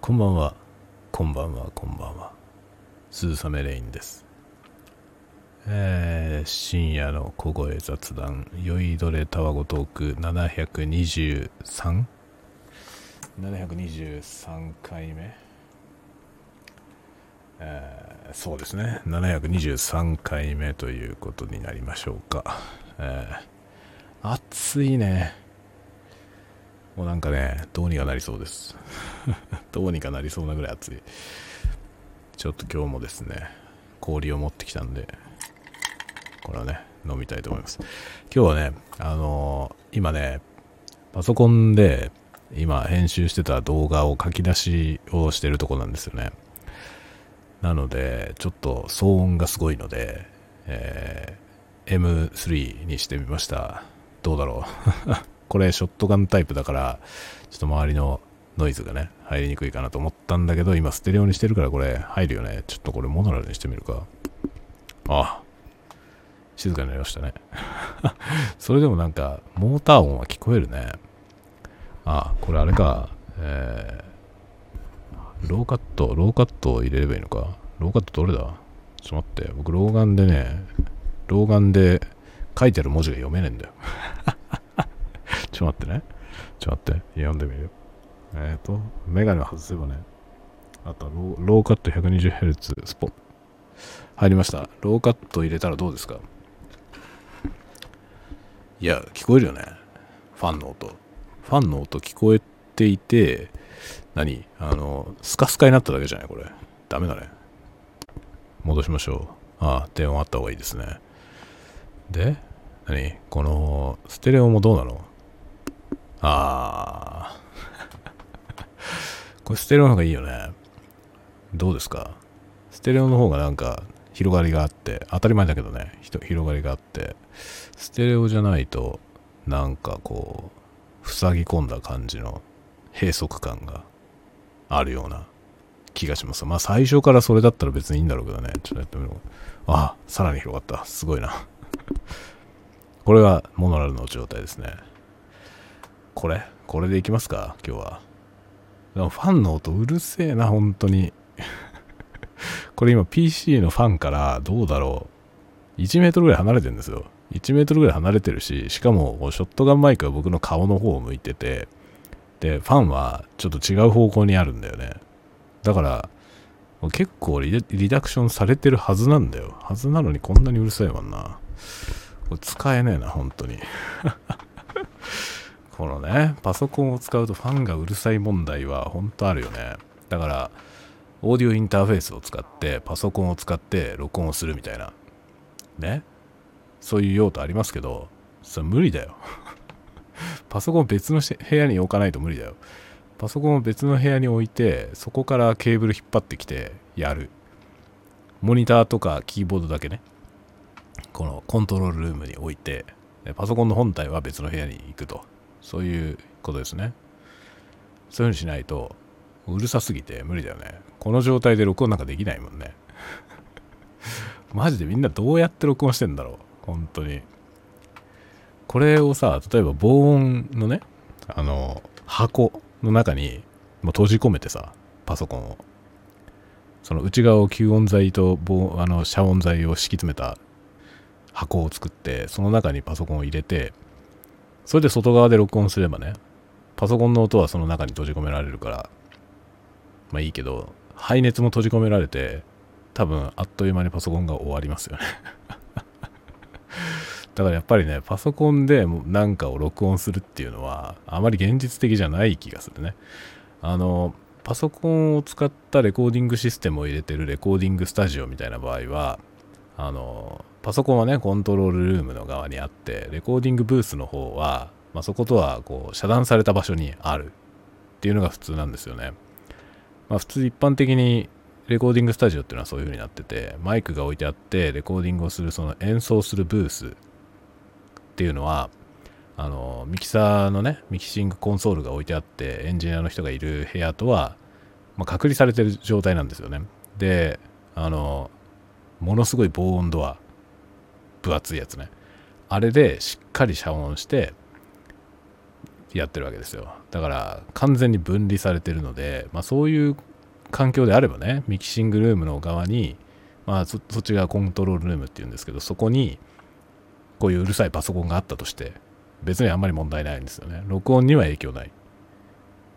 こんばんは、こんばんは、こんばんは。鈴雨レインです。えー、深夜の小声雑談、酔いどれタワゴトーク 723?723 回目えー、そうですね。723回目ということになりましょうか。えー、暑いね。もうなんかね、どうにかなりそうです。どうにかなりそうなぐらい暑い。ちょっと今日もですね、氷を持ってきたんで、これをね、飲みたいと思います。今日はね、あのー今ね、パソコンで、今編集してた動画を書き出しをしてるとこなんですよね。なので、ちょっと騒音がすごいので、えー M3 にしてみました。どうだろう。これショットガンタイプだから、ちょっと周りのノイズがね、入りにくいかなと思ったんだけど、今ステレオにしてるからこれ入るよね。ちょっとこれモノラルにしてみるか。ああ、静かになりましたね。それでもなんか、モーター音は聞こえるね。ああ、これあれか。えー、ローカット、ローカットを入れればいいのか。ローカットどれだ？ちょっと待って。僕、老眼でね、老眼で書いてある文字が読めねえんだよ。ちょっと待ってね。ちょっと待って。読んでみるよ。えっ、ー、と、メガネを外せばね。あとロー、ローカット 120Hz スポッ。入りました。ローカット入れたらどうですか？いや、聞こえるよね。ファンの音。ファンの音聞こえていて、何？あの、スカスカになっただけじゃない？これ。ダメだね。戻しましょう。ああ、電話あった方がいいですね。で、何？この、ステレオもどうなの？ああ。これステレオの方がいいよね。どうですか？ステレオの方がなんか広がりがあって、当たり前だけどね、広がりがあって、ステレオじゃないと、なんかこう、塞ぎ込んだ感じの閉塞感があるような気がします。まあ最初からそれだったら別にいいんだろうけどね。ちょっとやってみよう。あ、さらに広がった。すごいな。これがモノラルの状態ですね。これこれでいきますか今日は。でもファンの音うるせえな、本当に。これ今 PC のファンからどうだろう。1メートルぐらい離れてるんですよ。1メートルぐらい離れてるし、しかもショットガンマイクは僕の顔の方を向いてて、で、ファンはちょっと違う方向にあるんだよね。だから、結構リリダクションされてるはずなんだよ。はずなのにこんなにうるさいもんな。これ使えねえな、本当に。このね、パソコンを使うとファンがうるさい問題は本当あるよね。だから、オーディオインターフェースを使って、パソコンを使って録音をするみたいな。ね。そういう用途ありますけど、それ無理だよ。パソコン別の部屋に置かないと無理だよ。パソコンを別の部屋に置いて、そこからケーブル引っ張ってきてやる。モニターとかキーボードだけね。このコントロールルームに置いて、パソコンの本体は別の部屋に行くと。そういうことですね。そういうふうにしないと、うるさすぎて無理だよね。この状態で録音なんかできないもんね。マジでみんなどうやって録音してんだろう本当に。これをさ、例えば防音のね、あの、箱の中にもう閉じ込めてさ、パソコンを。その内側を吸音材と防あの遮音材を敷き詰めた箱を作って、その中にパソコンを入れて、それで外側で録音すればね、パソコンの音はその中に閉じ込められるから、まあいいけど、排熱も閉じ込められて、多分あっという間にパソコンが終わりますよね。だからやっぱりね、パソコンでなんかを録音するっていうのは、あまり現実的じゃない気がするね。あの、パソコンを使ったレコーディングシステムを入れてるレコーディングスタジオみたいな場合は、あの、パソコンはね、コントロールルームの側にあって、レコーディングブースの方は、まあ、そことはこう遮断された場所にあるっていうのが普通なんですよね。まあ、普通一般的にレコーディングスタジオっていうのはそういう風になってて、マイクが置いてあって、レコーディングをするその演奏するブースっていうのは、あの、ミキサーのね、ミキシングコンソールが置いてあって、エンジニアの人がいる部屋とは、まあ、隔離されてる状態なんですよね。で、あの、ものすごい防音ドア、分厚いやつね。あれでしっかり遮音して、やってるわけですよ。だから完全に分離されてるので、まあ、そういう環境であればねミキシングルームの側に、まあ、そそっちがコントロールルームっていうんですけどそこにこういううるさいパソコンがあったとして別にあんまり問題ないんですよね。録音には影響ない。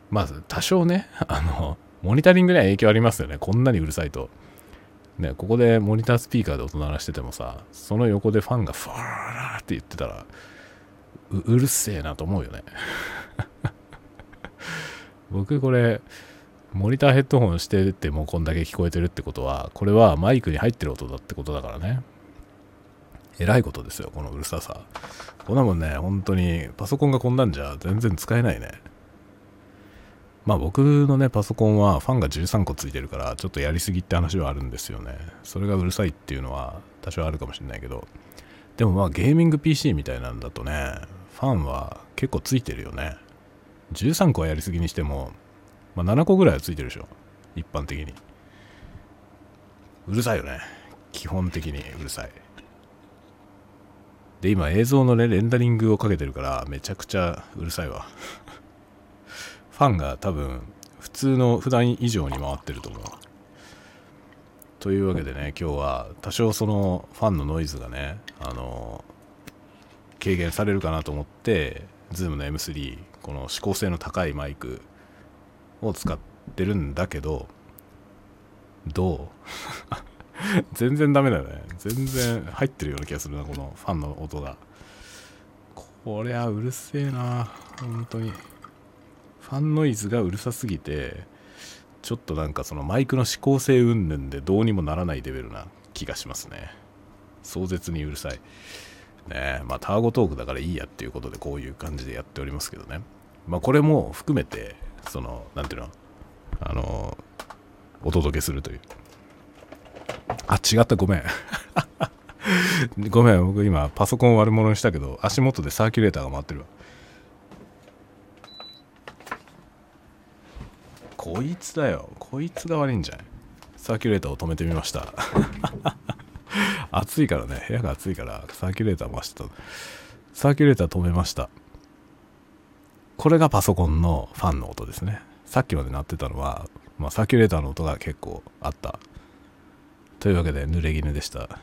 まあ多少ねあのモニタリングには影響ありますよね。こんなにうるさいと。ねここでモニタースピーカーで音鳴らしててもさその横でファンがファーって言ってたらうるせえなと思うよね。僕これモニターヘッドホンしててもこんだけ聞こえてるってことはこれはマイクに入ってる音だってことだからね。えらいことですよこのうるささ。こんなもんね本当にパソコンがこんなんじゃ全然使えないね。まあ僕のねパソコンはファンが13個ついてるからちょっとやりすぎって話はあるんですよね。それがうるさいっていうのは多少あるかもしれないけど。でもまあゲーミング PC みたいなんだとねファンは結構ついてるよね。13個はやりすぎにしても、まあ、7個ぐらいはついてるでしょ。一般的に。うるさいよね。基本的にうるさい。で今映像のねレンダリングをかけてるからめちゃくちゃうるさいわ。ファンが多分普通の普段以上に回ってると思う。というわけでね今日は多少そのファンのノイズがねあの軽減されるかなと思って Zoom の M3 この指向性の高いマイクを使ってるんだけどどう？全然ダメだよね。全然入ってるような気がするなこのファンの音が。こりゃうるせえな本当に。ファンノイズがうるさすぎてちょっとなんかそのマイクの指向性云々でどうにもならないレベルな気がしますね。壮絶にうるさい。ねまあタワゴトークだからいいやっていうことでこういう感じでやっておりますけどね。まあこれも含めてその何ていうのあのお届けするという。あ違った。ごめん。ごめん。僕今パソコン悪者にしたけど足元でサーキュレーターが回ってるわ。こいつだよ。こいつが悪いんじゃない？サーキュレーターを止めてみました。暑いからね。部屋が暑いからサーキュレーター回してた。サーキュレーター止めました。これがパソコンのファンの音ですね。さっきまで鳴ってたのは、まあ、サーキュレーターの音が結構あった。というわけで濡れ衣でした。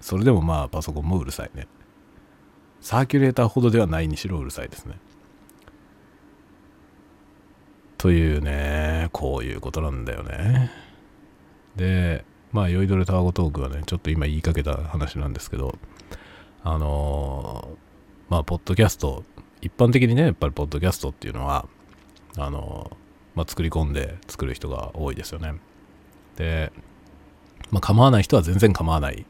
それでもまあパソコンもうるさいね。サーキュレーターほどではないにしろうるさいですね。というねこういうことなんだよね。でまあ酔いどれタワゴトークはねちょっと今言いかけた話なんですけどあのー、まあポッドキャスト一般的にねやっぱりポッドキャストっていうのはあのー、まあ、作り込んで作る人が多いですよね。でまあ構わない人は全然構わないっ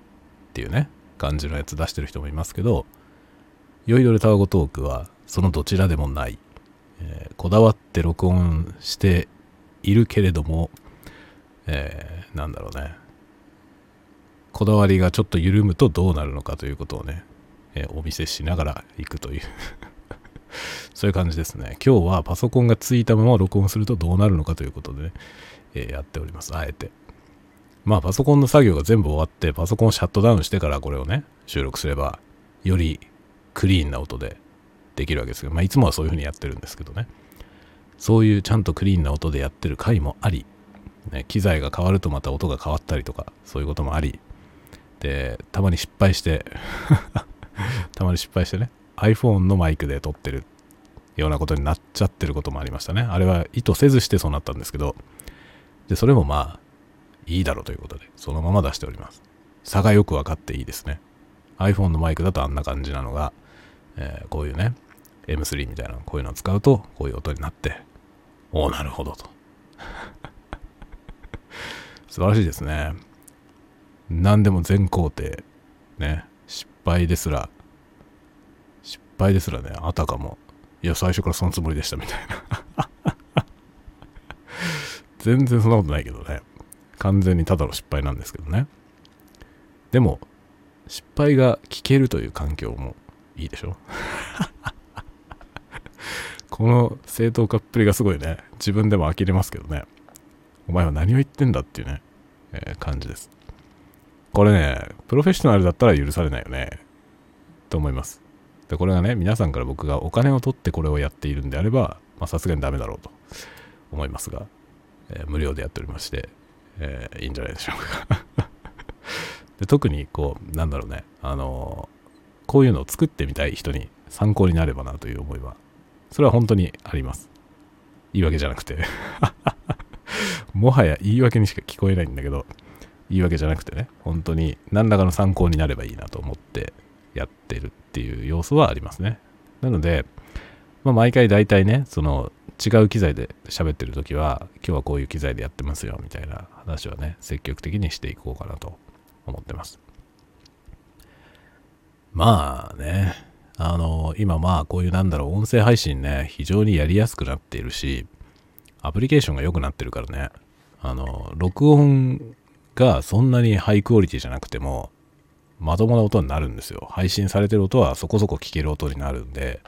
ていうね感じのやつ出してる人もいますけど酔いどれタワゴトークはそのどちらでもないえー、こだわって録音しているけれども、えー、なんだろうね。こだわりがちょっと緩むとどうなるのかということをね、えー、お見せしながら行くという。そういう感じですね。今日はパソコンがついたまま録音するとどうなるのかということでね、えやっております。あえて。まあパソコンの作業が全部終わってパソコンをシャットダウンしてからこれをね収録すればよりクリーンな音でできるわけですけど、まあ、いつもはそういう風にやってるんですけどね。そういうちゃんとクリーンな音でやってる回もあり、ね、機材が変わるとまた音が変わったりとか、そういうこともあり、で、たまに失敗して たまに失敗してね、iPhone のマイクで撮ってるようなことになっちゃってることもありましたね。あれは意図せずしてそうなったんですけど、で、それもまあ、いいだろうということで、そのまま出しております。差がよく分かっていいですね。iPhone のマイクだとあんな感じなのが、えー、こういうね、M3 みたいなこういうのを使うとこういう音になっておおなるほどと。素晴らしいですね。何でも全工程ね。失敗ですら。失敗ですらねあたかも。いや最初からそのつもりでしたみたいな。全然そんなことないけどね。完全にただの失敗なんですけどね。でも失敗が聞けるという環境もいいでしょ。この正当化っぷりがすごいね。自分でも呆れますけどね。お前は何を言ってんだっていうね、えー、感じです。これね、プロフェッショナルだったら許されないよね。と思います。でこれがね、皆さんから僕がお金を取ってこれをやっているんであれば、さすがにダメだろうと思いますが、えー、無料でやっておりまして、えー、いいんじゃないでしょうか で特にこうなんだろうねあの、こういうのを作ってみたい人に参考になればなという思いはそれは本当にあります。言い訳じゃなくて。もはや言い訳にしか聞こえないんだけど言い訳じゃなくてね。本当に何らかの参考になればいいなと思ってやってるっていう要素はありますね。なので、まあ、毎回大体ねその違う機材で喋ってる時は今日はこういう機材でやってますよみたいな話はね積極的にしていこうかなと思ってます。まあね。あの今まあこういうなんだろう音声配信ね非常にやりやすくなっているしアプリケーションが良くなってるからね。あの録音がそんなにハイクオリティじゃなくてもまともな音になるんですよ。配信されてる音はそこそこ聞ける音になるんで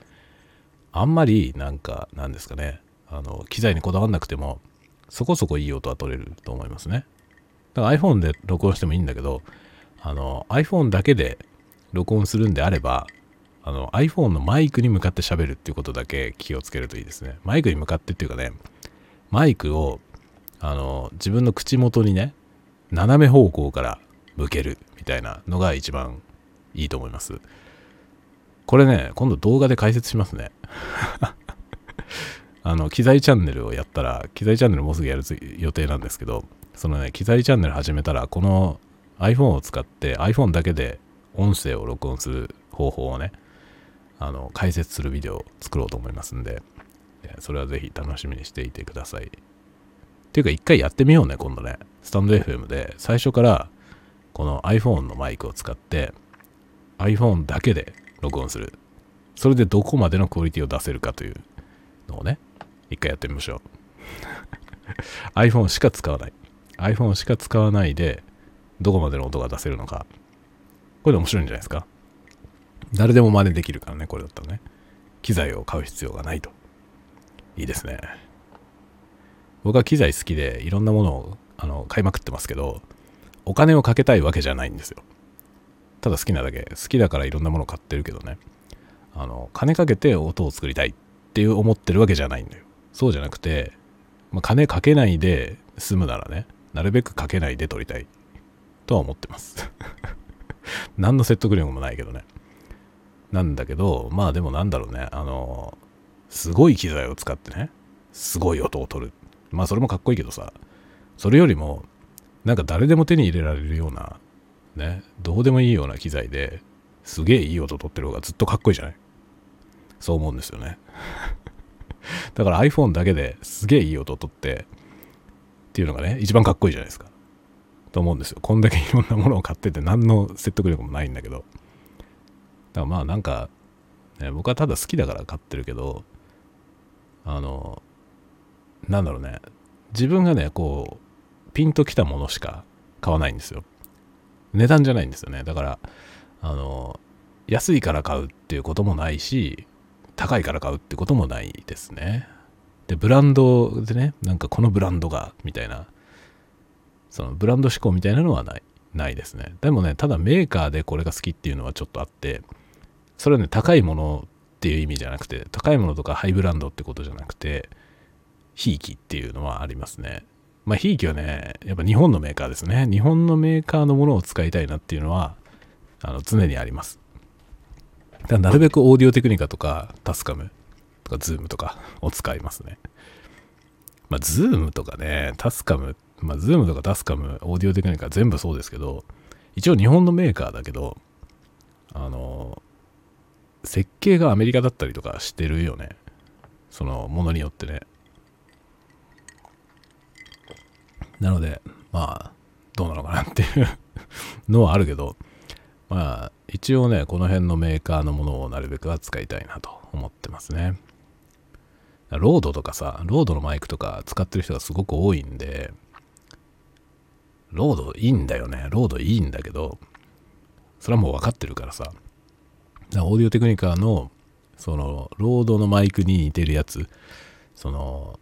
あんまりなんかなんですかね。あの機材にこだわんなくてもそこそこいい音は取れると思いますね。だから iPhone で録音してもいいんだけどあの iPhone だけで録音するんであればあの iPhone のマイクに向かって喋るっていうことだけ気をつけるといいですね。マイクに向かってっていうかねマイクをあの自分の口元にね斜め方向から向けるみたいなのが一番いいと思います。これね今度動画で解説しますね。あの、機材チャンネルをやったら、機材チャンネルもうすぐやる予定なんですけど、そのね、機材チャンネル始めたら、この iPhone を使って iPhone だけで音声を録音する方法をね、あの、解説するビデオを作ろうと思いますんで、それはぜひ楽しみにしていてください。っていうか、一回やってみようね、今度ね。スタンド FM で最初からこの iPhone のマイクを使って iPhone だけで録音する。それでどこまでのクオリティを出せるかというのをね、一回やってみましょう iPhone しか使わない iPhone しか使わないでどこまでの音が出せるのかこれで面白いんじゃないですか誰でも真似できるからねこれだったらね。機材を買う必要がないと。いいですね。僕は機材好きでいろんなものをあの買いまくってますけどお金をかけたいわけじゃないんですよ。ただ好きなだけ好きだからいろんなものを買ってるけどね。あの金かけて音を作りたいっていう思ってるわけじゃないんだよ。そうじゃなくて、まあ、金かけないで済むならね、なるべくかけないで撮りたいとは思ってます。何の説得力もないけどね。なんだけど、まあでもなんだろうね、あの、すごい機材を使ってね、すごい音を取る。まあそれもかっこいいけどさ、それよりも、なんか誰でも手に入れられるような、ね、どうでもいいような機材ですげえいい音取ってる方がずっとかっこいいじゃない？そう思うんですよね。だから iPhone だけですげえいい音を取ってっていうのがね、一番かっこいいじゃないですか。と思うんですよ。こんだけいろんなものを買ってて何の説得力もないんだけど。だからまあなんか、ね、僕はただ好きだから買ってるけど、あの、なんだろうね、自分がね、こう、ピンときたものしか買わないんですよ。値段じゃないんですよね。だから、あの、安いから買うっていうこともないし、高いから買うってこともないですね。で、ブランドでね、なんかこのブランドが、みたいな、そのブランド志向みたいなのはない、ないですね。でもね、ただメーカーでこれが好きっていうのはちょっとあって、それはね、高いものっていう意味じゃなくて、高いものとかハイブランドってことじゃなくて、ひいきっていうのはありますね。まあ、ひいきはね、やっぱ日本のメーカーですね。日本のメーカーのものを使いたいなっていうのは、あの常にあります。だなるべくオーディオテクニカとかタスカムとかズームとかを使いますね。まあ、ズームとかね、タスカム、まあ、ズームとかタスカム、オーディオテクニカ全部そうですけど、一応日本のメーカーだけど、あの、設計がアメリカだったりとかしてるよね。そのものによってね。なので、まあ、どうなのかなっていうのはあるけど、まあ、一応ね、この辺のメーカーのものをなるべくは使いたいなと思ってますね。ロードとかさ、ロードのマイクとか使ってる人がすごく多いんで、ロードいいんだよね。ロードいいんだけど、それはもう分かってるからさ。オーディオテクニカの、その、ロードのマイクに似てるやつ、その、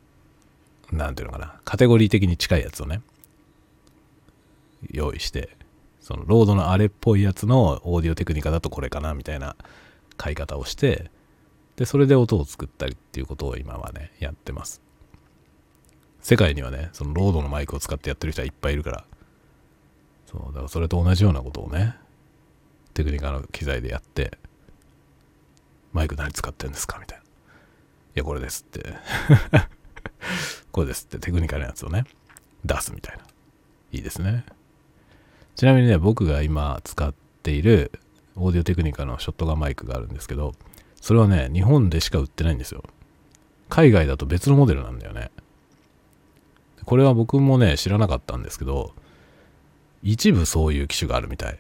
なんていうのかな、カテゴリー的に近いやつをね、用意して、そのロードのあれっぽいやつのオーディオテクニカだとこれかなみたいな買い方をしてでそれで音を作ったりっていうことを今はねやってます。世界にはねそのロードのマイクを使ってやってる人はいっぱいいるから。そうだからそれと同じようなことをねテクニカの機材でやってマイク何使ってんですか？みたいな。いやこれですって。これですって。テクニカルなやつをね。出すみたいな。いいですね。ちなみにね僕が今使っているオーディオテクニカのショットガンマイクがあるんですけどそれはね、日本でしか売ってないんですよ。海外だと別のモデルなんだよね。これは僕もね、知らなかったんですけど、一部そういう機種があるみたい。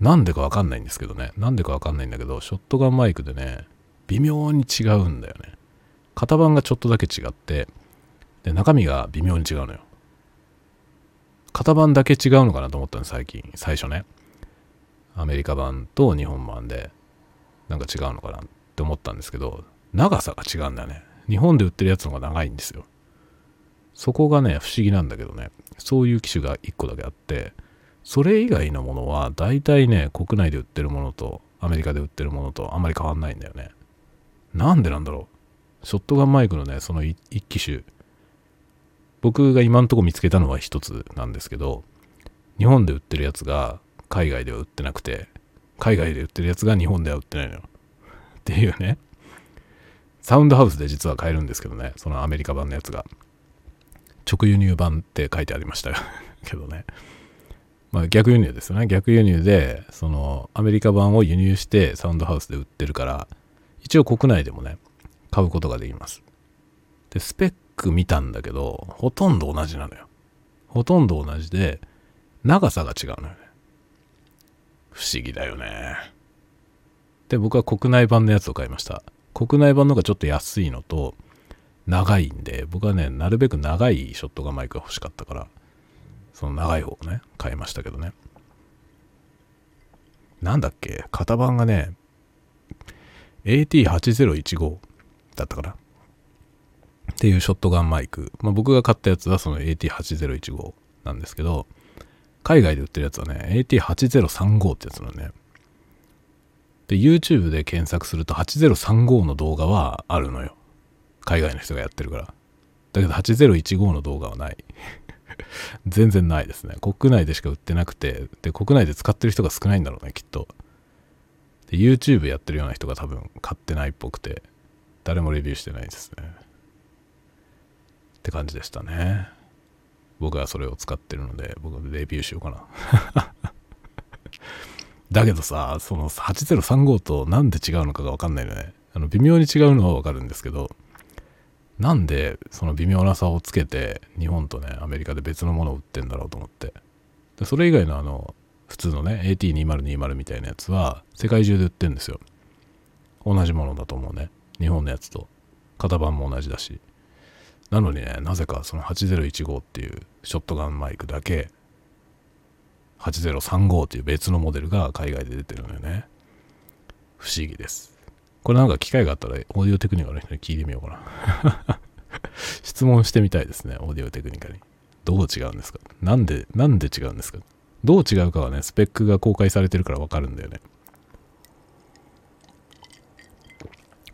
なんでかわかんないんですけどね。なんでかわかんないんだけど、ショットガンマイクでね、微妙に違うんだよね。型番がちょっとだけ違って、で、中身が微妙に違うのよ。型番だけ違うのかなと思ったの最近、最初ね。アメリカ版と日本版で。なんか違うのかなって思ったんですけど、長さが違うんだよね。日本で売ってるやつの方が長いんですよ。そこがね、不思議なんだけどね、そういう機種が1個だけあって、それ以外のものは大体ね、国内で売ってるものとアメリカで売ってるものとあんまり変わんないんだよね。なんでなんだろう。ショットガンマイクのね、その1機種、僕が今んとこ見つけたのは1つなんですけど、日本で売ってるやつが海外では売ってなくて、海外で売ってるやつが日本では売ってないのよ。っていうね。サウンドハウスで実は買えるんですけどね、そのアメリカ版のやつが。直輸入版って書いてありましたけどね。まあ逆輸入ですよね。逆輸入で、そのアメリカ版を輸入してサウンドハウスで売ってるから、一応国内でもね、買うことができます。で、スペック見たんだけど、ほとんど同じなのよ。ほとんど同じで、長さが違うのよね。不思議だよね。で、僕は国内版のやつを買いました。国内版の方がちょっと安いのと、長いんで、僕はね、なるべく長いショットガンマイクが欲しかったから、その長い方をね、買いましたけどね。なんだっけ？型番がね、AT8015 だったかなっていうショットガンマイク。まあ、僕が買ったやつはその AT8015 なんですけど、海外で売ってるやつはね、AT8035 ってやつなのね。で、YouTube で検索すると8035の動画はあるのよ。海外の人がやってるから。だけど8015の動画はない。全然ないですね。国内でしか売ってなくて、で、国内で使ってる人が少ないんだろうね、きっと。で、YouTube やってるような人が多分買ってないっぽくて、誰もレビューしてないですね。って感じでしたね。僕はそれを使ってるので、僕はレビューしようかな。だけどさ、その8035となんで違うのかがわかんないのね。あの微妙に違うのはわかるんですけど、なんでその微妙な差をつけて日本とね、アメリカで別のものを売ってんだろうと思って。でそれ以外のあの、普通のね、AT2020 みたいなやつは世界中で売ってんですよ。同じものだと思うね。日本のやつと。型番も同じだし。なのにね、なぜかその8015っていうショットガンマイクだけ、8035っていう別のモデルが海外で出てるのよね。不思議です。これなんか機会があったらオーディオテクニカの人に聞いてみようかな。質問してみたいですね、オーディオテクニカに。どう違うんですか？なんで、なんで違うんですか？どう違うかはね、スペックが公開されてるからわかるんだよね。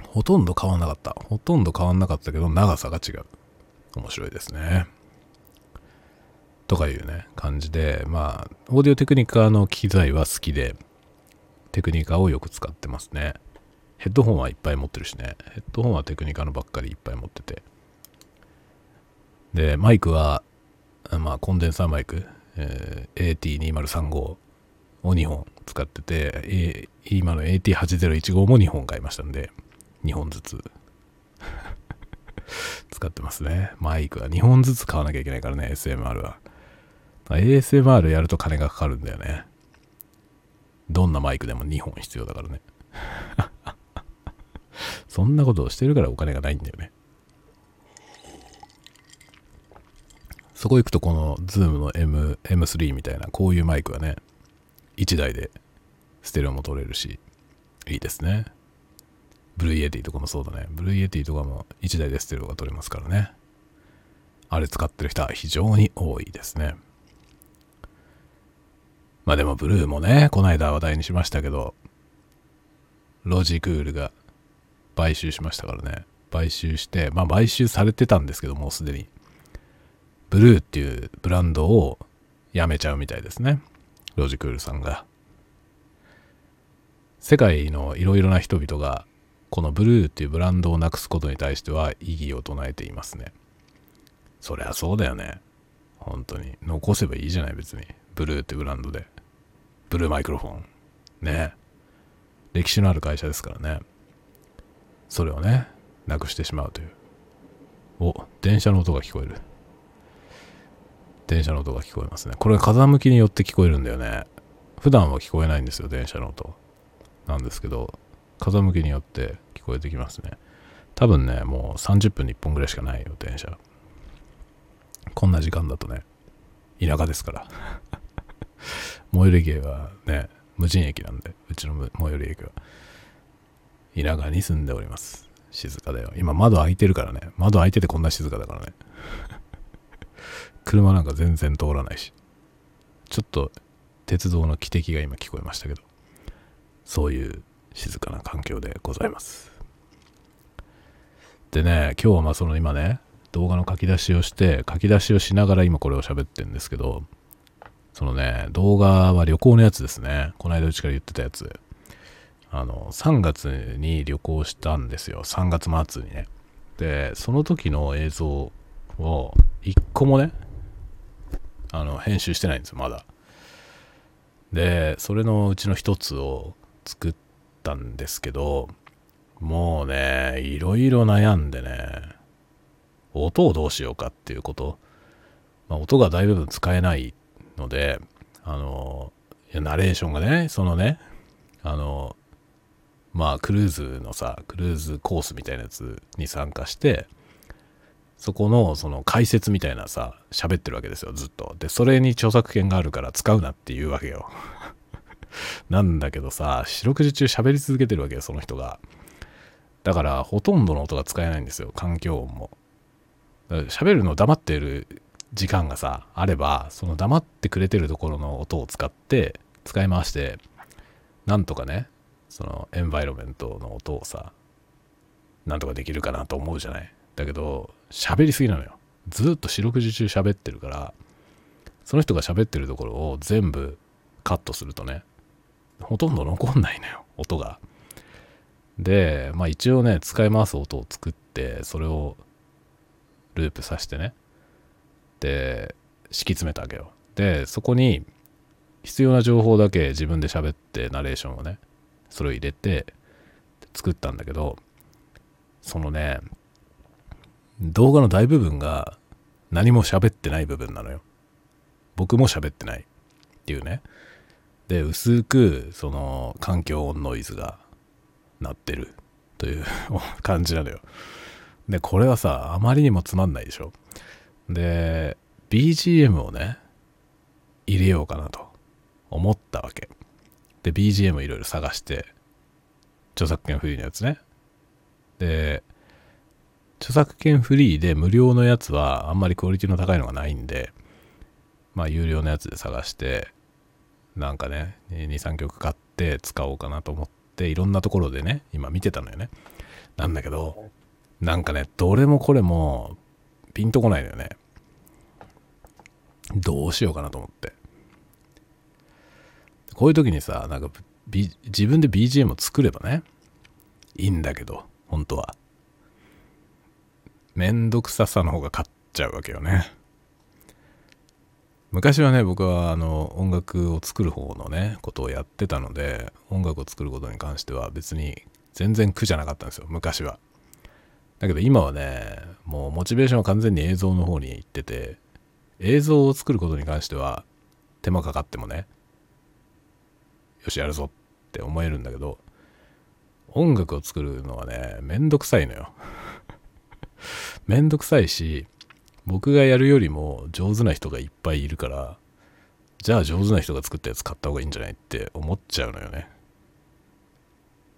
ほとんど変わんなかった。ほとんど変わんなかったけど、長さが違う。面白いですね。とかいうね、感じで、まあ、オーディオテクニカの機材は好きで、テクニカをよく使ってますね。ヘッドホンはいっぱい持ってるしね。ヘッドホンはテクニカのばっかりいっぱい持ってて。で、マイクは、まあ、コンデンサーマイク、えー、AT2035 を2本使ってて、えー、今の AT8015 も2本買いましたんで、2本ずつ 使ってますね。マイクは2本ずつ買わなきゃいけないからね、SMR は。ASMR やると金がかかるんだよね。どんなマイクでも2本必要だからね。そんなことをしてるからお金がないんだよね。そこ行くとこの Zoom の M、M3 みたいなこういうマイクはね、1台でステレオも取れるし、いいですね。 Blue Yeti とかもそうだね。 Blue Yeti とかも1台でステレオが取れますからね。あれ使ってる人は非常に多いですね。まあでもブルーもね、こないだ話題にしましたけど、ロジクールが買収しましたからね。買収して、まあ買収されてたんですけどもう、すでに。ブルーっていうブランドをやめちゃうみたいですね。ロジクールさんが。世界のいろいろな人々がこのブルーっていうブランドをなくすことに対しては異議を唱えていますね。そりゃそうだよね。本当に。残せばいいじゃない別に。ブルーってブランドで。ブルーマイクロフォン。ね。歴史のある会社ですからね。それをね、なくしてしまうという。お、電車の音が聞こえる。電車の音が聞こえますね。これ風向きによって聞こえるんだよね。普段は聞こえないんですよ、電車の音。なんですけど、風向きによって聞こえてきますね。多分ね、もう30分に1本ぐらいしかないよ、電車。こんな時間だとね、田舎ですから。最寄り駅はね、無人駅なんで、うちの最寄り駅は。田舎に住んでおります。静かだよ。今窓開いてるからね。窓開いててこんな静かだからね。車なんか全然通らないし。ちょっと鉄道の汽笛が今聞こえましたけど。そういう静かな環境でございます。でね、今日はまあその今ね、動画の書き出しをして、書き出しをしながら今これを喋ってるんですけど、そのね、動画は旅行のやつですね。この間うちから言ってたやつ。あの、3月に旅行したんですよ。3月末にね。で、その時の映像を一個もね、あの、編集してないんですよ、まだ。で、それのうちの一つを作ったんですけど、もうね、いろいろ悩んでね、音をどうしようかっていうこと。まあ、音が大部分使えないので、あの、ナレーションがね、そのね、あの、まあ、クルーズのさ、クルーズコースみたいなやつに参加して、そこのその解説みたいなさ、喋ってるわけですよ、ずっと。で、それに著作権があるから使うなっていうわけよ。なんだけどさ、四六時中喋り続けてるわけよ、その人が。だから、ほとんどの音が使えないんですよ、環境音も。喋るの黙ってる時間がさ、あれば、その黙ってくれてるところの音を使って、使い回して、なんとかね、そのエンバイロメントの音をさ、なんとかできるかなと思うじゃない？だけど、喋りすぎなのよ。ずっと四六時中喋ってるから、その人が喋ってるところを全部カットするとね、ほとんど残んないのよ、音が。で、まあ一応ね、使い回す音を作って、それをループさせてね。で、敷き詰めたわけよ。で、そこに必要な情報だけ自分で喋ってナレーションをね、それを入れて作ったんだけど、そのね、動画の大部分が何も喋ってない部分なのよ。僕も喋ってないっていうね。で薄くその環境音ノイズが鳴ってるという感じなのよでこれはさあまりにもつまんないでしょで BGM をね入れようかなと思ったわけで BGM いろいろ探して著作権フリーのやつねで著作権フリーで無料のやつはあんまりクオリティの高いのがないんでまあ有料のやつで探してなんかね、2、3曲買って使おうかなと思って、いろんなところでね、今見てたのよね。なんだけど、なんかね、どれもこれもピンとこないのよね。どうしようかなと思って。こういう時にさ、なんか、B、自分で BGM を作ればね、いいんだけど、本当は。めんどくささの方が勝っちゃうわけよね。昔はね僕はあの音楽を作る方のねことをやってたので音楽を作ることに関しては別に全然苦じゃなかったんですよ昔はだけど今はねもうモチベーションは完全に映像の方に行ってて映像を作ることに関しては手間かかってもねよしやるぞって思えるんだけど音楽を作るのはねめんどくさいのよ めんどくさいし僕がやるよりも上手な人がいっぱいいるから、じゃあ上手な人が作ったやつ買った方がいいんじゃないって思っちゃうのよね。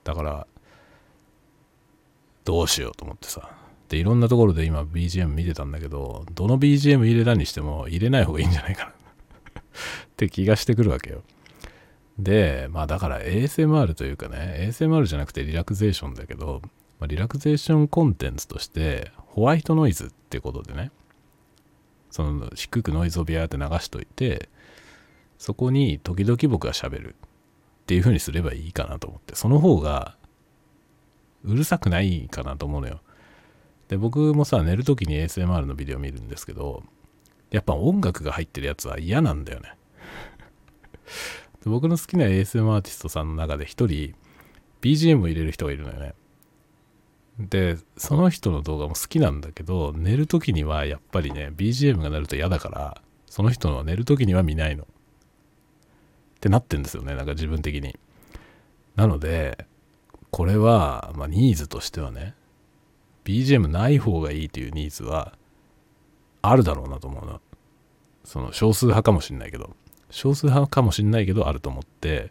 だから、どうしようと思ってさ。で、いろんなところで今 BGM 見てたんだけど、どの BGM 入れたにしても入れない方がいいんじゃないかな って気がしてくるわけよ。で、まあだから ASMR というかね、ASMR じゃなくてリラクゼーションだけど、まあ、リラクゼーションコンテンツとしてホワイトノイズってことでね、その低くノイズをビャーって流しといて、そこに時々僕が喋るっていう風にすればいいかなと思って、その方がうるさくないかなと思うのよ。で、僕もさ、寝る時に ASMR のビデオ見るんですけど、やっぱ音楽が入ってるやつは嫌なんだよね。僕の好きな ASM アーティストさんの中で一人 BGM を入れる人がいるのよね。で、その人の動画も好きなんだけど、寝る時にはやっぱりね、BGM が鳴ると嫌だから、その人の寝る時には見ないの。ってなってんですよね、なんか自分的に。なので、これは、まあ、ニーズとしてはね、BGM ない方がいいというニーズはあるだろうなと思うな。その少数派かもしんないけど。少数派かもしんないけどあると思って、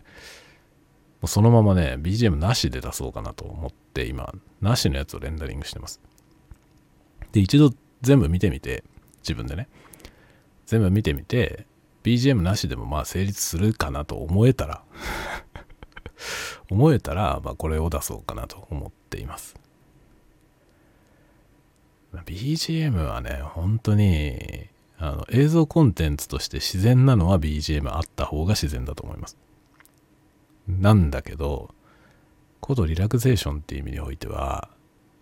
もうそのままね、BGM なしで出そうかなと思って、今、なしのやつをレンダリングしてます。で、一度全部見てみて、自分でね、全部見てみて、BGM なしでもまあ成立するかなと思えたら 思えたら、まあこれを出そうかなと思っています。BGM はね、本当にあの映像コンテンツとして自然なのは BGM あった方が自然だと思います。なんだけど、高度リラクゼーションっていう意味においては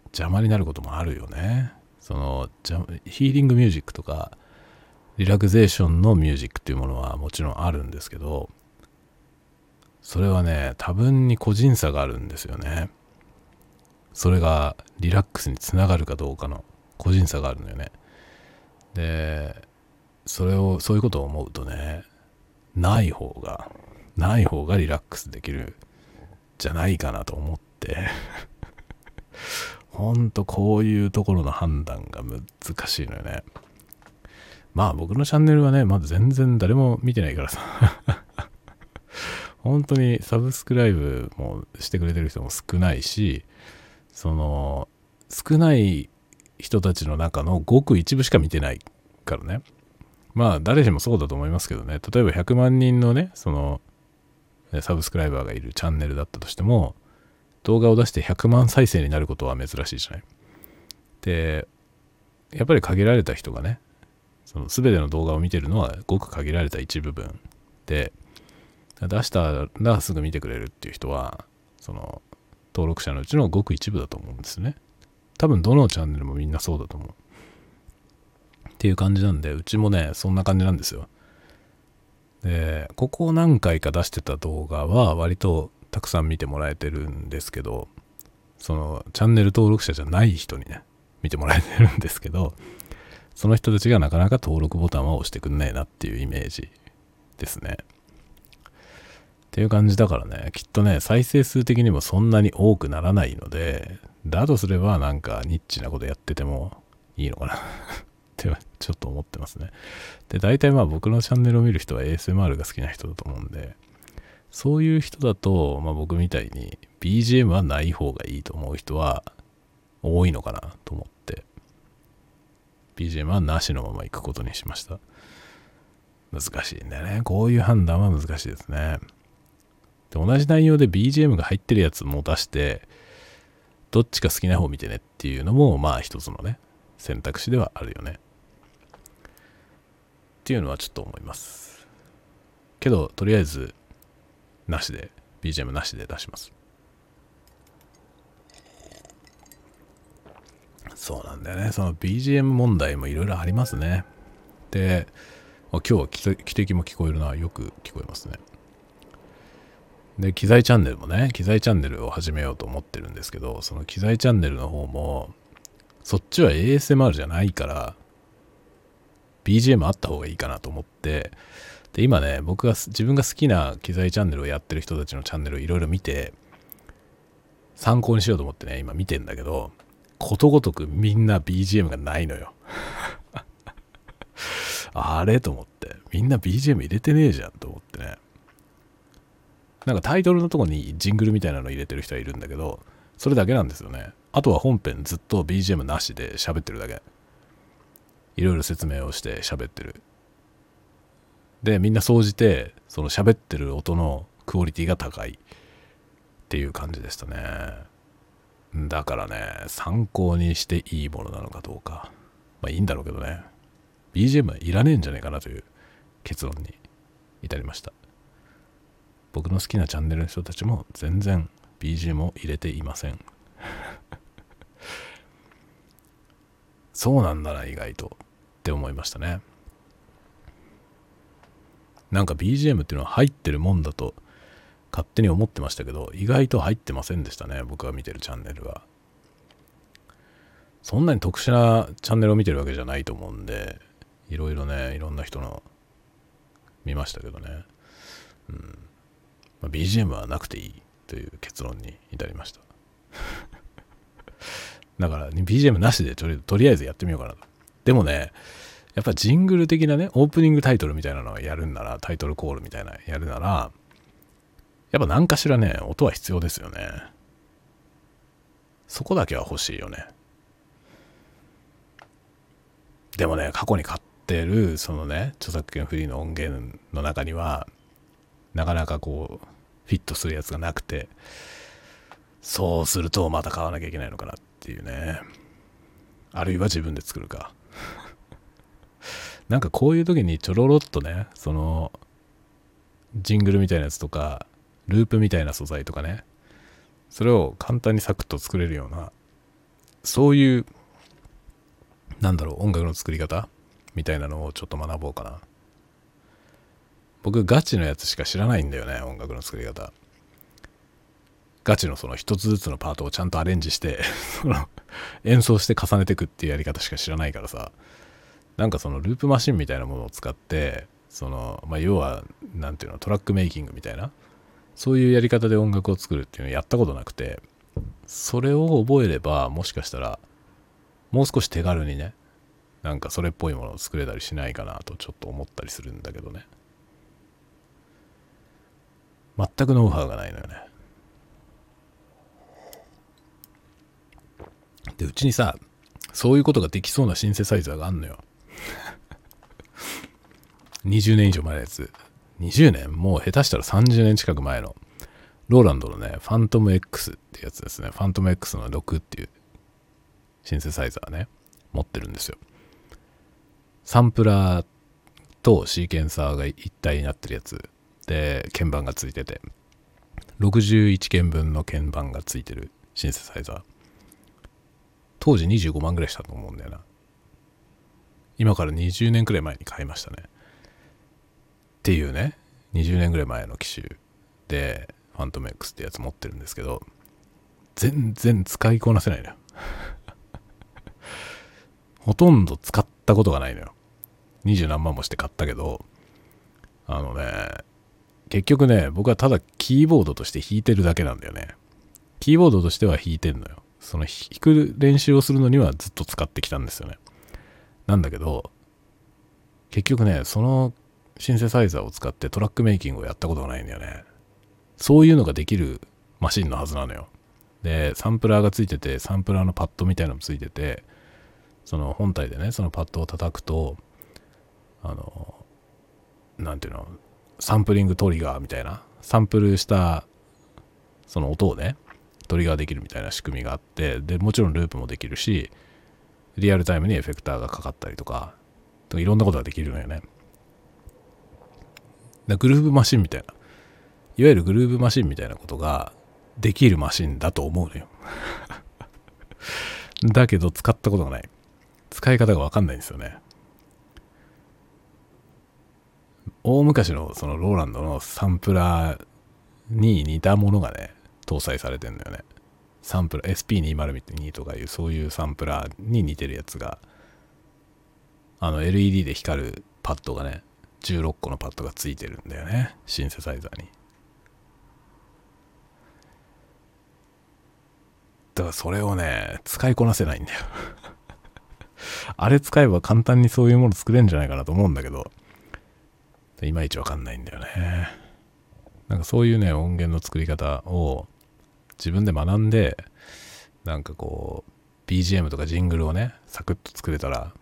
邪魔になることもあるよね。そのヒーリングミュージックとかリラクゼーションのミュージックっていうものはもちろんあるんですけどそれはね多分に個人差があるんですよねそれがリラックスにつながるかどうかの個人差があるのよねでそれをそういうことを思うとねない方がない方がリラックスできるじゃないかなと思って。ほんとこういうところの判断が難しいのよね。まあ僕のチャンネルはねまだ全然誰も見てないからさ。本当にサブスクライブもしてくれてる人も少ないしその少ない人たちの中のごく一部しか見てないからね。まあ誰しもそうだと思いますけどね。例えば100万人のねそのサブスクライバーがいるチャンネルだったとしても動画を出して100万再生になることは珍しいじゃない。でやっぱり限られた人がねその全ての動画を見てるのはごく限られた一部分。で出したらすぐ見てくれるっていう人はその登録者のうちのごく一部だと思うんですね。多分どのチャンネルもみんなそうだと思う。っていう感じなんで、うちもね、そんな感じなんですよ。で、ここ何回か出してた動画は割とたくさん見てもらえてるんですけど、そのチャンネル登録者じゃない人にね、見てもらえてるんですけど、その人たちがなかなか登録ボタンは押してくんないなっていうイメージですね。っていう感じだからね、きっとね、再生数的にもそんなに多くならないので、だとすればなんかニッチなことやっててもいいのかなってちょっと思ってますね。で、大体まあ僕のチャンネルを見る人は ASMR が好きな人だと思うんで、そういう人だと、まあ僕みたいに BGM はない方がいいと思う人は多いのかなと思って、BGM はなしのまま行くことにしました。難しいんだよね。こういう判断は難しいですね。で同じ内容で BGM が入ってるやつも出して、どっちか好きな方見てねっていうのも、まあ一つのね、選択肢ではあるよね。っていうのはちょっと思います。けど、とりあえず、なしで、BGM なしで出します。そうなんだよね。その BGM 問題もいろいろありますね。で、今日は汽笛も聞こえるな。よく聞こえますね。で、機材チャンネルもね、機材チャンネルを始めようと思ってるんですけど、その機材チャンネルの方も、そっちは ASMR じゃないから、BGM あった方がいいかなと思って、で、今ね、僕が、自分が好きな機材チャンネルをやってる人たちのチャンネルをいろいろ見て、参考にしようと思ってね、今見てんだけど、ことごとくみんな BGM がないのよ。あれと思って、みんな BGM 入れてねえじゃんと思ってね。なんかタイトルのとこにジングルみたいなの入れてる人はいるんだけど、それだけなんですよね。あとは本編ずっと BGM なしで喋ってるだけ。いろいろ説明をして喋ってる。で、みんな総じて、その喋ってる音のクオリティが高いっていう感じでしたね。だからね参考にしていいものなのかどうか。まあいいんだろうけどね。BGM はいらねえんじゃねえかなという結論に至りました。僕の好きなチャンネルの人たちも全然 BGM を入れていません。そうなんだな意外とって思いましたね。なんか BGM っていうのは入ってるもんだと勝手に思ってましたけど意外と入ってませんでしたね僕が見てるチャンネルは。そんなに特殊なチャンネルを見てるわけじゃないと思うんでいろいろねいろんな人の見ましたけどね、うん。まあ、BGM はなくていいという結論に至りました。だから、BGM なしでとりとりあえずやってみようかなと。でもねやっぱジングル的なねオープニングタイトルみたいなのをやるんならタイトルコールみたいなやるならやっぱ何かしらね音は必要ですよね。そこだけは欲しいよね。でもね過去に買ってるそのね著作権フリーの音源の中にはなかなかこうフィットするやつがなくてそうするとまた買わなきゃいけないのかなっていうね。あるいは自分で作るか。なんかこういう時にちょろろっとねそのジングルみたいなやつとかループみたいな素材とかね。それを簡単にサクッと作れるようなそういうなんだろう音楽の作り方？みたいなのをちょっと学ぼうかな。僕ガチのやつしか知らないんだよね音楽の作り方。ガチのその一つずつのパートをちゃんとアレンジして その演奏して重ねていくっていうやり方しか知らないからさ。なんかそのループマシンみたいなものを使ってその、まあ、要は何ていうのトラックメイキングみたいなそういうやり方で音楽を作るっていうのをやったことなくてそれを覚えればもしかしたらもう少し手軽にねなんかそれっぽいものを作れたりしないかなとちょっと思ったりするんだけどね。全くノウハウがないのよね。でうちにさそういうことができそうなシンセサイザーがあんのよ。20年以上前のやつ。20年？もう下手したら30年近く前の。ローランドのねファントム X ってやつですね。ファントム X の6っていうシンセサイザーね。持ってるんですよ。サンプラーとシーケンサーが一体になってるやつ。で鍵盤がついてて。61鍵分の鍵盤がついてるシンセサイザー。当時25万ぐらいしたと思うんだよな。今から20年くらい前に買いましたね。っていうね。20年ぐらい前の機種でファントム X ってやつ持ってるんですけど全然使いこなせないのよ。ほとんど使ったことがないのよ。二十何万もして買ったけどあのね結局ね僕はただキーボードとして弾いてるだけなんだよね。キーボードとしては弾いてんのよ。その弾く練習をするのにはずっと使ってきたんですよね。なんだけど結局ねそのシンセサイザーを使ってトラックメイキングをやったことがないんだよね。そういうのができるマシンのはずなのよ。でサンプラーがついててサンプラーのパッドみたいなのもついててその本体でねそのパッドを叩くとあの何ていうのサンプリングトリガーみたいなサンプルしたその音をねトリガーできるみたいな仕組みがあってでもちろんループもできるしリアルタイムにエフェクターがかかったりとかいろんなことができるのよね。だグルーブマシンみたいないわゆるグルーブマシンみたいなことができるマシンだと思うのよ。だけど使ったことがない。使い方がわかんないんですよね。大昔のそのローランドのサンプラーに似たものがね、搭載されてんだよね。サンプラ、SP202 とかいうそういうサンプラーに似てるやつが、あの LED で光るパッドがね、16個のパッドがついてるんだよね。シンセサイザーに。だからそれをね、使いこなせないんだよ あれ使えば簡単にそういうもの作れるんじゃないかなと思うんだけど、いまいちわかんないんだよね。なんかそういうね、音源の作り方を自分で学んで、なんかこう、BGM とかジングルをね、サクッと作れたら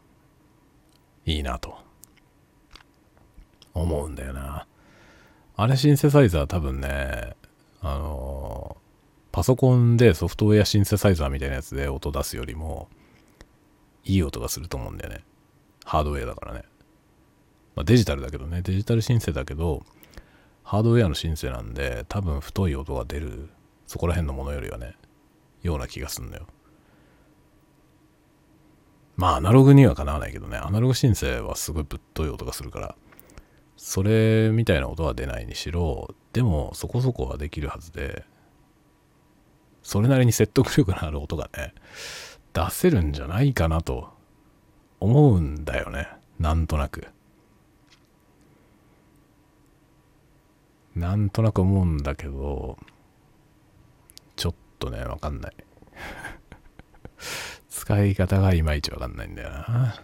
いいなと思うんだよな。あれシンセサイザー多分ね、あのパソコンでソフトウェアシンセサイザーみたいなやつで音出すよりも、いい音がすると思うんだよね。ハードウェアだからね。まあ、デジタルだけどね、デジタルシンセだけど、ハードウェアのシンセなんで、多分太い音が出る、そこら辺のものよりはね、ような気がすんだよ。まあ、アナログにはかなわないけどね、アナログシンセはすごいぶっとい音がするから、それみたいな音は出ないにしろ、でもそこそこはできるはずで、それなりに説得力のある音がね、出せるんじゃないかなと思うんだよね。なんとなく。なんとなく思うんだけど、とね、わかんない。使い方がいまいちわかんないんだよな。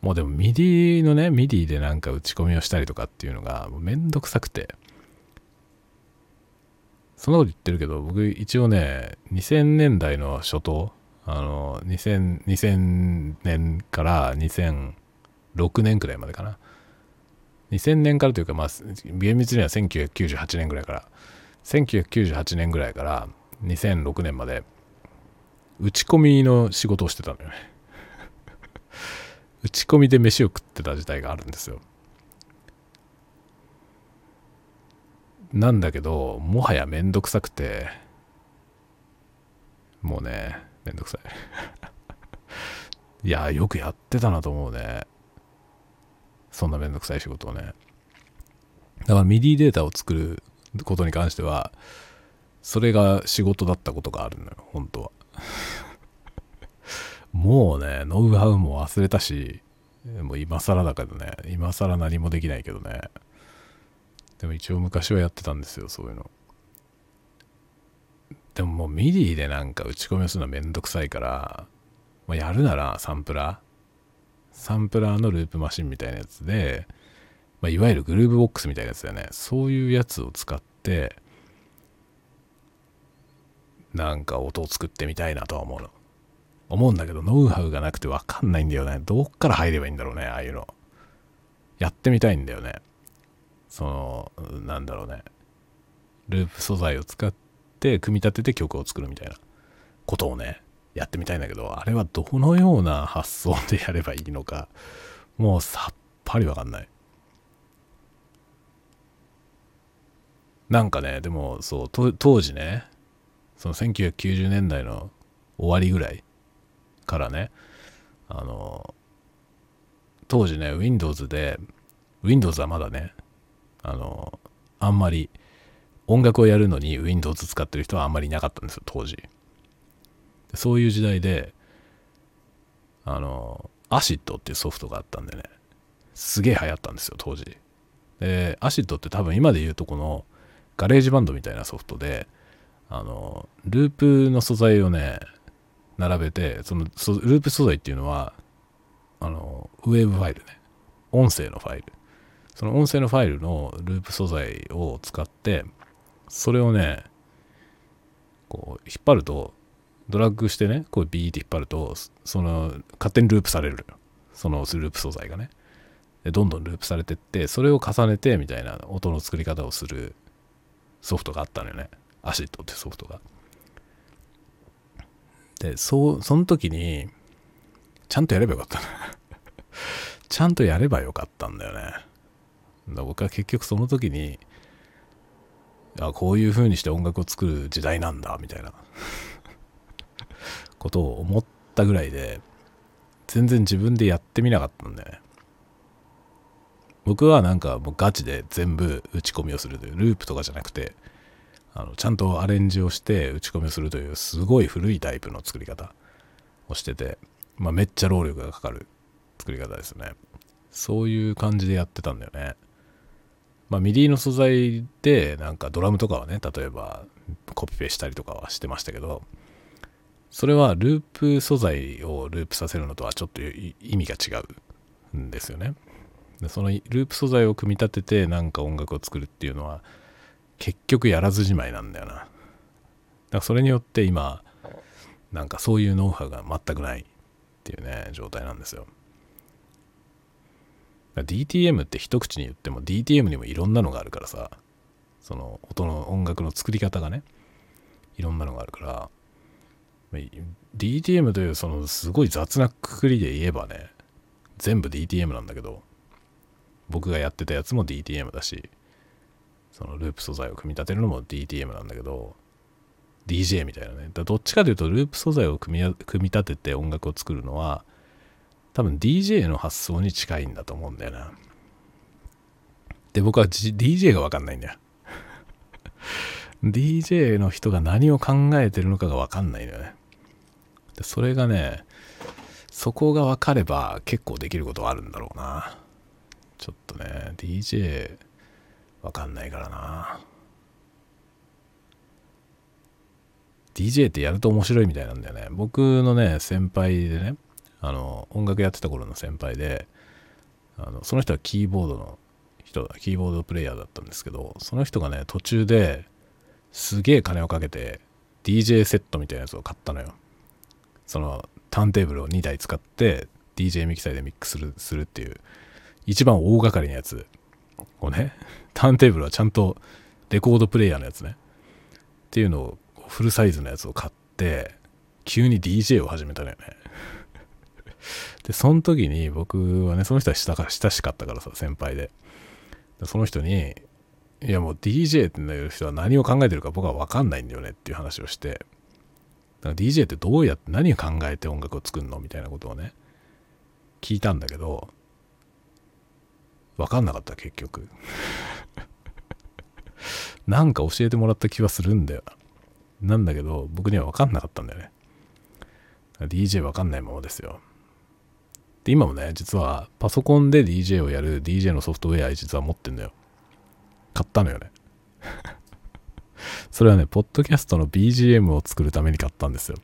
もうでも MIDI のね、 MIDI でなんか打ち込みをしたりとかっていうのがもうめんどくさくて。そんなこと言ってるけど、僕一応ね、2000年代の初頭、あの、2000, 2000年から2006年くらいまでかな。2000年からというか、まあ、厳密には1998年ぐらいから、1998年ぐらいから2006年まで、打ち込みの仕事をしてたんだよね。打ち込みで飯を食ってた時代があるんですよ。なんだけど、もはやめんどくさくて、もうね、めんどくさい。いや、よくやってたなと思うね。そんなめんどくさい仕事をね。だからミディデータを作ることに関しては、それが仕事だったことがあるのよ、本当は。もうね、ノウハウも忘れたし、もう今更だけどね、今更何もできないけどね。でも一応昔はやってたんですよ、そういうの。でももう MIDI でなんか打ち込みをするのはめんどくさいから、まあ、やるならサンプラーサンプラーのループマシンみたいなやつで、まあ、いわゆるグルーブボックスみたいなやつだよね。そういうやつを使って、なんか音を作ってみたいなとは思うの。思うんだけど、ノウハウがなくてわかんないんだよね。どっから入ればいいんだろうね、ああいうの。やってみたいんだよね。その、なんだろうね。ループ素材を使って組み立てて曲を作るみたいなことをね、やってみたいんだけど、あれはどのような発想でやればいいのか、もうさっぱりわかんない。なんかね、でもそう、当時ね、その1990年代の終わりぐらいからね、あの、当時ね、Windows で、Windows はまだね、あの、あんまり音楽をやるのに Windows 使ってる人はあんまりいなかったんですよ、当時。そういう時代で、あの、 ACID っていうソフトがあったんでね、すげえ流行ったんですよ、当時。で、 ACID って多分今で言うとこの GarageBand みたいなソフトで、あの、ループの素材をね、並べて、そのループ素材っていうのは、あの、ウェーブファイルね。音声のファイル。その音声のファイルのループ素材を使って、それをね、こう、引っ張ると、ドラッグしてね、こうビーって引っ張ると、その、勝手にループされる。そのループ素材がね。で、どんどんループされてって、それを重ねてみたいな音の作り方をするソフトがあったのよね。アシッドってソフトが。で、そう、その時に、ちゃんとやればよかった ちゃんとやればよかったんだよね。だ僕は結局その時に、あこういう風にして音楽を作る時代なんだ、みたいなことを思ったぐらいで、全然自分でやってみなかったんだよね。僕はなんかもうガチで全部打ち込みをするという、ループとかじゃなくて、あのちゃんとアレンジをして打ち込みをするというすごい古いタイプの作り方をしてて、まあ、めっちゃ労力がかかる作り方ですね。そういう感じでやってたんだよね。まあ、 MIDI の素材でなんかドラムとかはね、例えばコピペしたりとかはしてましたけど、それはループ素材をループさせるのとはちょっと意味が違うんですよね。そのループ素材を組み立ててなんか音楽を作るっていうのは結局やらずじまいなんだよな。だからそれによって今なんかそういうノウハウが全くないっていうね状態なんですよ。DTM って一口に言っても DTM にもいろんなのがあるからさその音の音楽の作り方がねいろんなのがあるから DTM というそのすごい雑なくくりで言えばね全部 DTM なんだけど僕がやってたやつも DTM だしそのループ素材を組み立てるのも DTM なんだけど DJ みたいなね。だどっちかというとループ素材を組み組み立てて音楽を作るのは多分 DJ の発想に近いんだと思うんだよな。で僕は、G、DJ が分かんないんだよ。DJ の人が何を考えてるのかが分かんないのよね。でそれがねそこが分かれば結構できることはあるんだろうな。ちょっとね DJ 分かんないからな。DJ ってやると面白いみたいなんだよね。僕のね先輩でねあの音楽やってた頃の先輩であのその人はキーボードの人だキーボードプレイヤーだったんですけどその人がね途中ですげえ金をかけて DJ セットみたいなやつを買ったのよ。そのターンテーブルを2台使って DJ ミキサーでミックスするするっていう。一番大掛かりなやつ。をねターンテーブルはちゃんとレコードプレイヤーのやつね。っていうのをフルサイズのやつを買って急に DJ を始めたのよね。でその時に僕はねその人は親親しかったからさ先輩で。その人にいやもう DJ っていう人は何を考えてるか僕は分かんないんだよねっていう話をして。だから DJ ってどうやって何を考えて音楽を作るのみたいなことをね聞いたんだけど分かんなかった結局。なんか教えてもらった気はするんだよ。なんだけど僕には分かんなかったんだよね。DJ 分かんないままですよ。で今もね実はパソコンで DJ をやる DJ のソフトウェア実は持ってんだよ。買ったのよね。それはねポッドキャストの BGM を作るために買ったんですよ。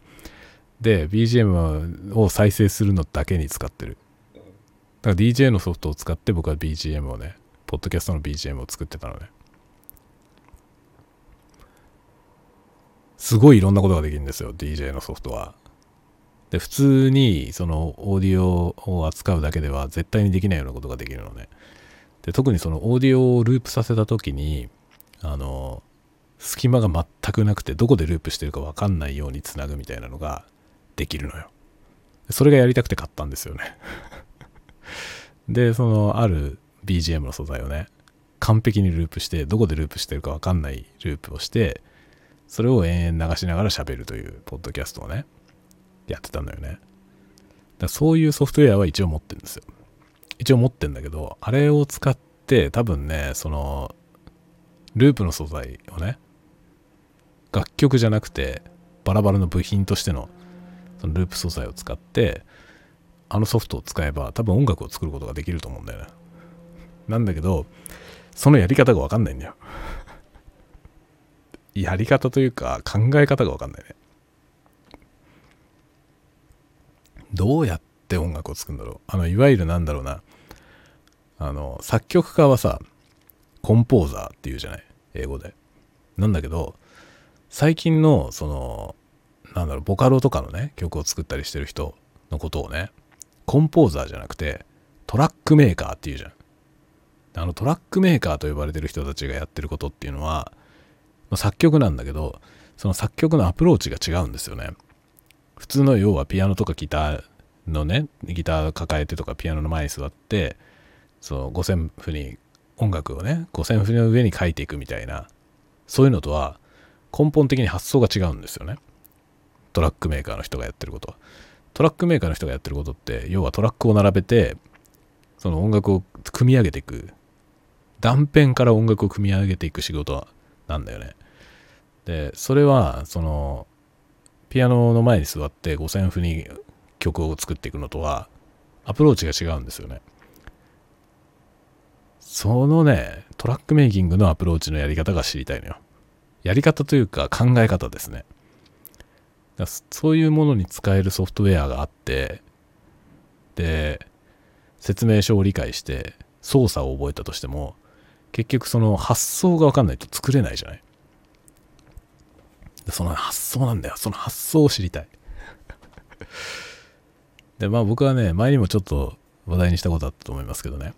で BGM を再生するのだけに使ってる。だから DJ のソフトを使って僕は BGM をね、ポッドキャストの BGM を作ってたのね。すごいいろんなことができるんですよ、DJ のソフトは。で、普通にそのオーディオを扱うだけでは絶対にできないようなことができるのね。で、特にそのオーディオをループさせた時に、あの、隙間が全くなくてどこでループしてるかわかんないようにつなぐみたいなのができるのよ。それがやりたくて買ったんですよねで、そのある BGM の素材をね、完璧にループして、どこでループしてるかわかんないループをして、それを延々流しながら喋るというポッドキャストをね、やってたんだよね。だそういうソフトウェアは一応持ってるんですよ。一応持ってんだけど、あれを使って多分ね、その、ループの素材をね、楽曲じゃなくて、バラバラの部品としてのそのループ素材を使って、あのソフトを使えば多分音楽を作ることができると思うんだよね。なんだけど、そのやり方がわかんないんだよ。やり方というか考え方がわかんないね。どうやって音楽を作るんだろう。あの、いわゆるなんだろうな。あの、作曲家はさ、コンポーザーっていうじゃない？英語で。なんだけど、最近の、その、なんだろう、ボカロとかのね、曲を作ったりしてる人のことをね、コンポーザーじゃなくてトラックメーカーっていうじゃん。あのトラックメーカーと呼ばれてる人たちがやってることっていうのは、まあ、作曲なんだけどその作曲のアプローチが違うんですよね。普通の要はピアノとかギターのねギター抱えてとかピアノの前に座ってその五線譜に音楽をね五線譜の上に書いていくみたいなそういうのとは根本的に発想が違うんですよね。トラックメーカーの人がやってることは。トラックメーカーの人がやってることって要はトラックを並べてその音楽を組み上げていく。断片から音楽を組み上げていく仕事なんだよね。でそれはそのピアノの前に座って五線譜に曲を作っていくのとはアプローチが違うんですよね。そのねトラックメイキングのアプローチのやり方が知りたいのよ。やり方というか考え方ですね。そういうものに使えるソフトウェアがあってで説明書を理解して操作を覚えたとしても結局その発想が分かんないと作れないじゃない。その発想なんだよ。その発想を知りたい。でまあ僕はね前にもちょっと話題にしたことあったと思いますけどね。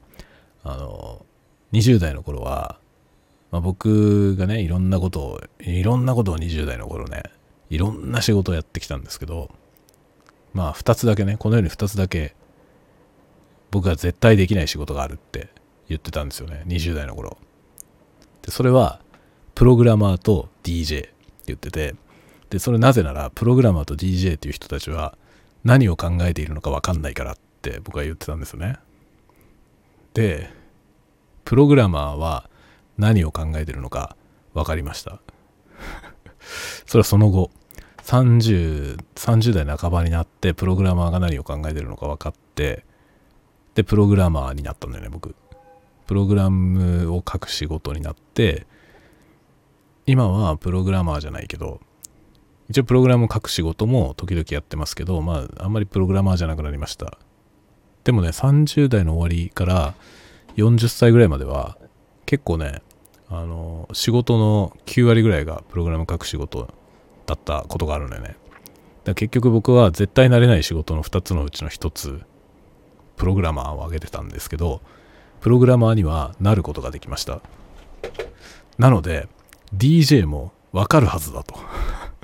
あの、20代の頃は、まあ、僕がね、いろんなことを、いろんなことを20代の頃ね、いろんな仕事をやってきたんですけど、まあ、2つだけね、このように2つだけ、僕が絶対できない仕事があるって言ってたんですよね、20代の頃。で、それは、プログラマーと DJ って言ってて、で、それなぜなら、プログラマーと DJ っていう人たちは、何を考えているのか分かんないからって僕は言ってたんですよね。で、プログラマーは何を考えてるのか分かりました。それはその後、30、30代半ばになって、プログラマーが何を考えてるのか分かって、で、プログラマーになったんだよね、僕。プログラムを書く仕事になって、今はプログラマーじゃないけど、一応プログラムを書く仕事も時々やってますけど、まあ、あんまりプログラマーじゃなくなりました。でもね、30代の終わりから40歳ぐらいまでは、結構ね、あの、仕事の9割ぐらいがプログラム書く仕事だったことがあるのよね。だ結局僕は絶対なれない仕事の2つのうちの1つ、プログラマーを挙げてたんですけど、プログラマーにはなることができました。なので、DJ もわかるはずだと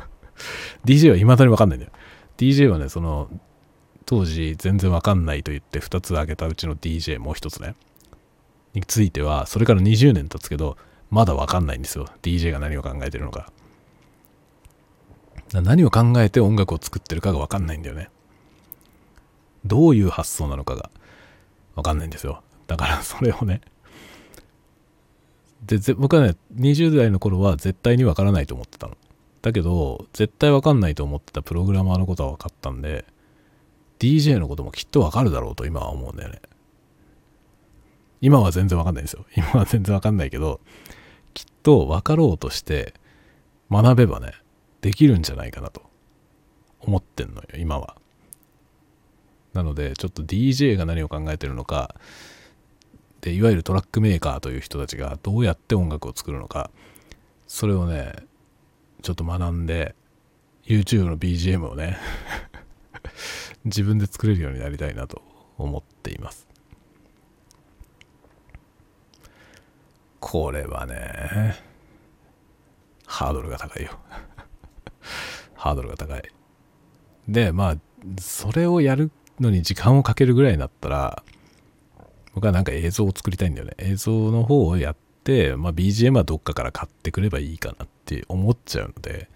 DJ は未だにわかんないんだよ。DJ はね、その、当時全然わかんないと言って2つ挙げたうちの DJ もう1つね、については、それから20年経つけど、まだわかんないんですよ。DJ が何を考えてるのか。何を考えて音楽を作ってるかがわかんないんだよね。どういう発想なのかがわかんないんですよ。だから それをね、で、僕はね、20代の頃は絶対にわからないと思ってたの。だけど、絶対わかんないと思ってたプログラマーのことは分かったんで、DJ のこともきっとわかるだろうと今は思うんだよね。今は全然わかんないんですよ。今は全然わかんないけど、きっと分かろうとして学べばね、できるんじゃないかなと思ってんのよ、今は。なので、ちょっと DJ が何を考えてるのか、で、いわゆるトラックメーカーという人たちがどうやって音楽を作るのか、それをね、ちょっと学んで、YouTube の BGM をね 自分で作れるようになりたいなと思っています。これはね、ハードルが高いよハードルが高い。で、まあ、それをやるのに時間をかけるぐらいになったら、僕はなんか映像を作りたいんだよね。映像の方をやって、まあ、BGM はどっかから買ってくればいいかなって思っちゃうので、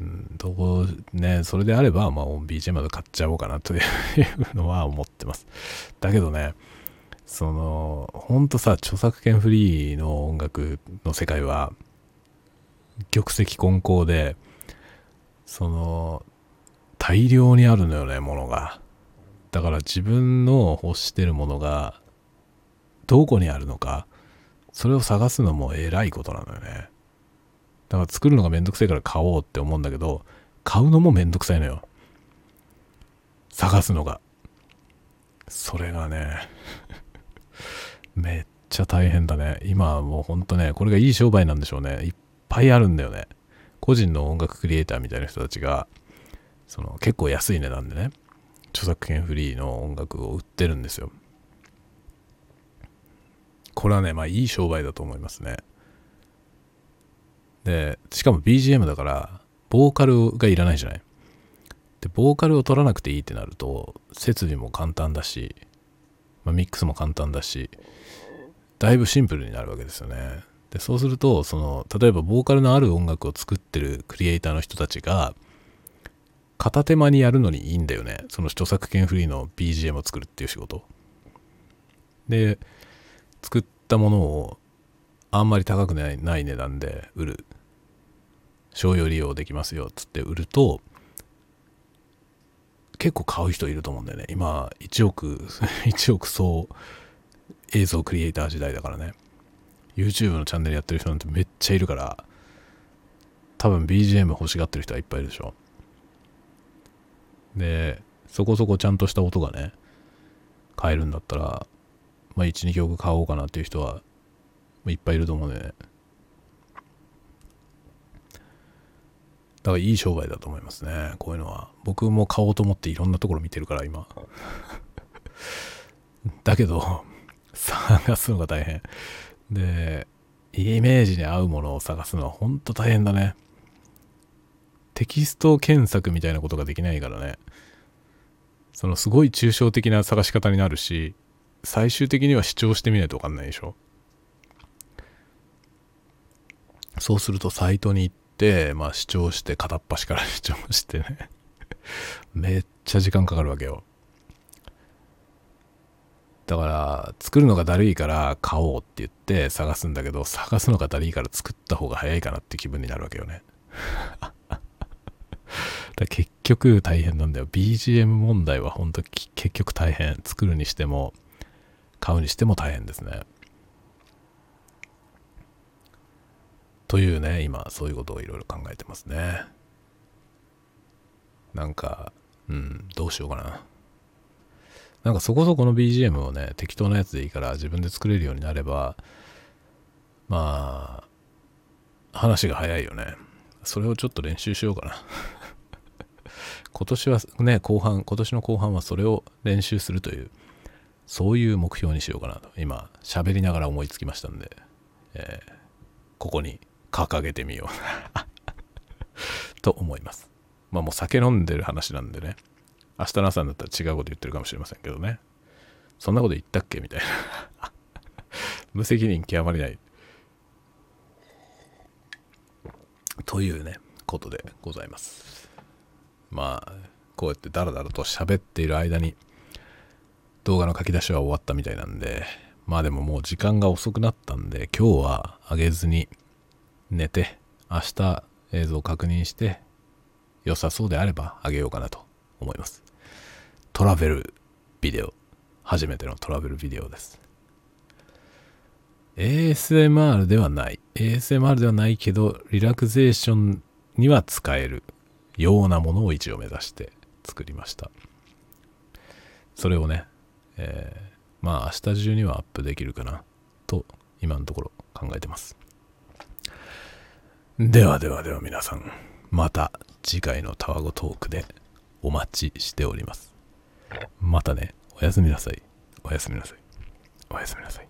うん、どこね、それであれば、まあ、BGM まで買っちゃおうかなというのは思ってます。だけどね、その、ほんとさ、著作権フリーの音楽の世界は、玉石混交で、その、大量にあるのよね、ものが。だから自分の欲してるものが、どこにあるのか、それを探すのも偉いことなのよね。だから作るのがめんどくさいから買おうって思うんだけど、買うのもめんどくさいのよ。探すのが。それがね めっちゃ大変だね。今はもうほんとね、これがいい商売なんでしょうね。いっぱいあるんだよね。個人の音楽クリエイターみたいな人たちが、その結構安い値段でね、著作権フリーの音楽を売ってるんですよ。これはね、まあいい商売だと思いますね。で、しかも BGM だから、ボーカルがいらないじゃない。で、ボーカルを取らなくていいってなると、設備も簡単だし、まあ、ミックスも簡単だし、だいぶシンプルになるわけですよね。で、そうすると、その、例えばボーカルのある音楽を作ってるクリエイターの人たちが、片手間にやるのにいいんだよね。その著作権フリーの BGM を作るっていう仕事。で、作ったものをあんまり高くないない値段で売る。商用利用できますよっ、つって売ると、結構買う人いると思うんだよね。今、1億、1億総映像クリエイター時代だからね。YouTube のチャンネルやってる人なんてめっちゃいるから、多分 BGM 欲しがってる人はいっぱいいるでしょ。で、そこそこちゃんとした音がね、買えるんだったら、まあ1、2曲買おうかなっていう人は、まあ、いっぱいいると思うね。だからいい商売だと思いますね。こういうのは。僕も買おうと思っていろんなところ見てるから、今。だけど、さ 探すのが大変。で、イメージに合うものを探すのはほんと大変だね。テキスト検索みたいなことができないからね。そのすごい抽象的な探し方になるし、最終的には主張してみないとわかんないでしょ。そうするとサイトに行って、まあ主張して片っ端から主張してねめっちゃ時間かかるわけよ。だから作るのがだるいから買おうって言って探すんだけど探すのがだるいから作った方が早いかなって気分になるわけよね。だ結局大変なんだよ。BGM 問題は本当結局大変。作るにしても買うにしても大変ですね。というね今そういうことをいろいろ考えてますね。なんかうんどうしようかな。なんかそこそこの BGM をね、適当なやつでいいから自分で作れるようになれば、まあ、話が早いよね。それをちょっと練習しようかな。今年はね、後半、今年の後半はそれを練習するという、そういう目標にしようかなと。今、喋りながら思いつきましたんで、えー、ここに掲げてみよう と思います。まあもう酒飲んでる話なんでね。明日の朝になったら違うこと言ってるかもしれませんけどね。そんなこと言ったっけ？みたいな 無責任極まりない。というね、ことでございます。まあ、こうやってダラダラと喋っている間に動画の書き出しは終わったみたいなんで、まあでももう時間が遅くなったんで、今日はあげずに寝て、明日映像を確認して良さそうであればあげようかなと思います。トラベルビデオ。初めてのトラベルビデオです。ASMR ではない。ASMR ではないけど、リラクゼーションには使えるようなものを一応目指して作りました。それをね、えー、まあ明日中にはアップできるかなと今のところ考えてます。ではではでは皆さん、また次回のタワゴトークでお待ちしております。またね、おやすみなさい。おやすみなさい。おやすみなさい。